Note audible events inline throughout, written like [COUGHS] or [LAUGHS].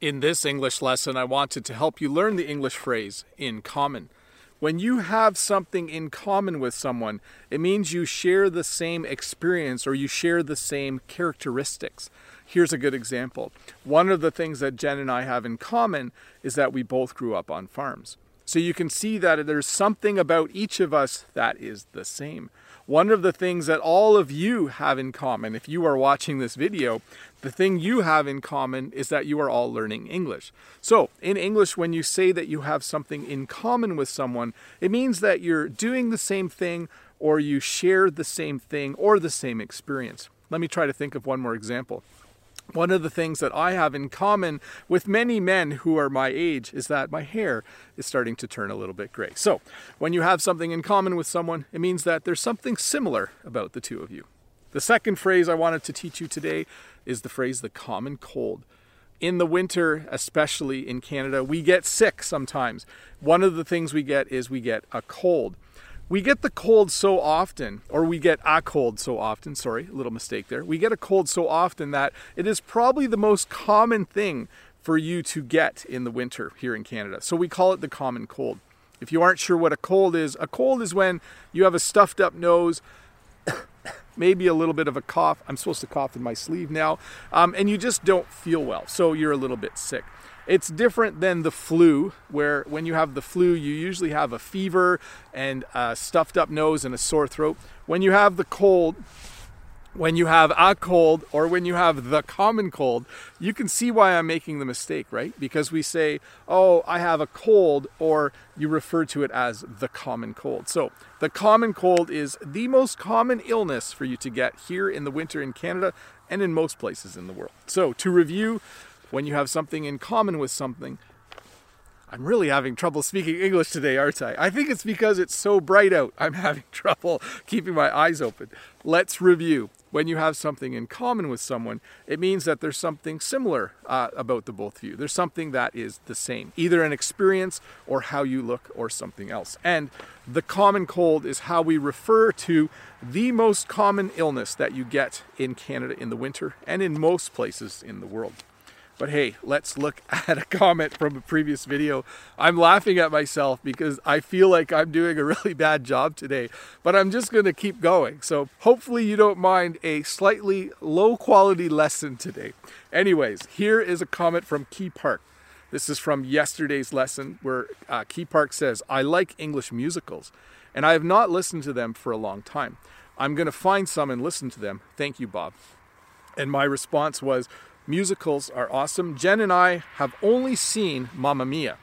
In this English lesson, I wanted to help you learn the English phrase in common. When you have something in common with someone, it means you share the same experience or you share the same characteristics. Here's a good example. One of the things that Jen and I have in common is that we both grew up on farms. So you can see that there's something about each of us that is the same. One of the things that all of you have in common, if you are watching this video, the thing you have in common is that you are all learning English. So, in English, when you say that you have something in common with someone, it means that you're doing the same thing or you share the same thing or the same experience. Let me try to think of one more example. One of the things that I have in common with many men who are my age is that my hair is starting to turn a little bit gray. So, when you have something in common with someone, it means that there's something similar about the two of you. The second phrase I wanted to teach you today is the phrase the common cold. In the winter, especially in Canada, we get sick sometimes. One of the things we get is we get a cold we get the cold so often, or we get a cold so often, sorry, a little mistake there. We get a cold so often that it is probably the most common thing for you to get in the winter here in Canada. So we call it the common cold. If you aren't sure what a cold is, a cold is when you have a stuffed up nose, [COUGHS] maybe a little bit of a cough. I'm supposed to cough in my sleeve now, um, and you just don't feel well. So you're a little bit sick. It's different than the flu, where when you have the flu, you usually have a fever and a stuffed up nose and a sore throat. When you have the cold, when you have a cold or when you have the common cold, you can see why I'm making the mistake, right? Because we say, oh, I have a cold, or you refer to it as the common cold. So, the common cold is the most common illness for you to get here in the winter in Canada and in most places in the world. So, to review, when you have something in common with something. I'm really having trouble speaking English today, aren't I? I think it's because it's so bright out. I'm [LAUGHS] having trouble keeping my eyes open. Let's review. When you have something in common with someone, it means that there's something similar uh, about the both of you. There's something that is the same, either an experience or how you look or something else. And the common cold is how we refer to the most common illness that you get in Canada in the winter and in most places in the world. But hey, let's look [LAUGHS] at a comment from a previous video. I'm laughing at myself because I feel like I'm doing a really [LAUGHS] bad job today, but I'm just to keep going. So hopefully you don't mind a slightly low quality lesson today. Anyways, here is a comment from Key Park. This is from yesterday's lesson where uh, Key Park says, I like English musicals, and I have not listened to them for a long time. I'm to find some and listen to them. Thank you, Bob. And my response was, Musicals are awesome. Jen and I have only seen Mamma Mia.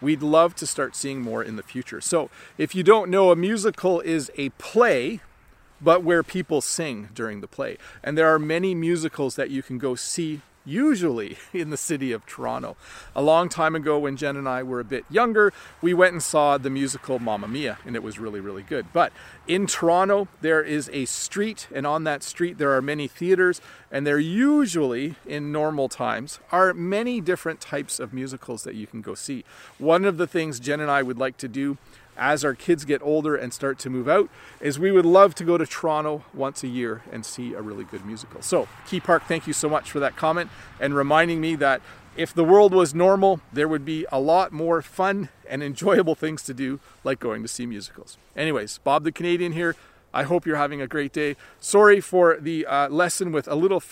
We'd love to start seeing more in the future. So, if you don't know, a musical is a play, but where people sing during the play. And there are many musicals that you can go see usually [LAUGHS] in the city of Toronto. A long time ago, when Jen and I were a bit younger, we went and saw the musical Mamma Mia, and it was really, really good. But in Toronto, there is a street, and on that street, there are many theaters, and there usually, in normal times, are many different types of musicals that you can go see. One of the things Jen and I would like to do as our kids get older and start to move out is we would love to go to Toronto once a year and see a really good musical. So, Key Park, thank you so much for that comment and reminding me that if the world was normal, there would be a lot more fun and enjoyable things to do, like going to see musicals. Anyways, Bob the Canadian here. I hope you're having a great day. Sorry for the uh, lesson with a little,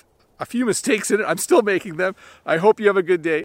a few mistakes in it. I'm still making them. I hope you have a good day.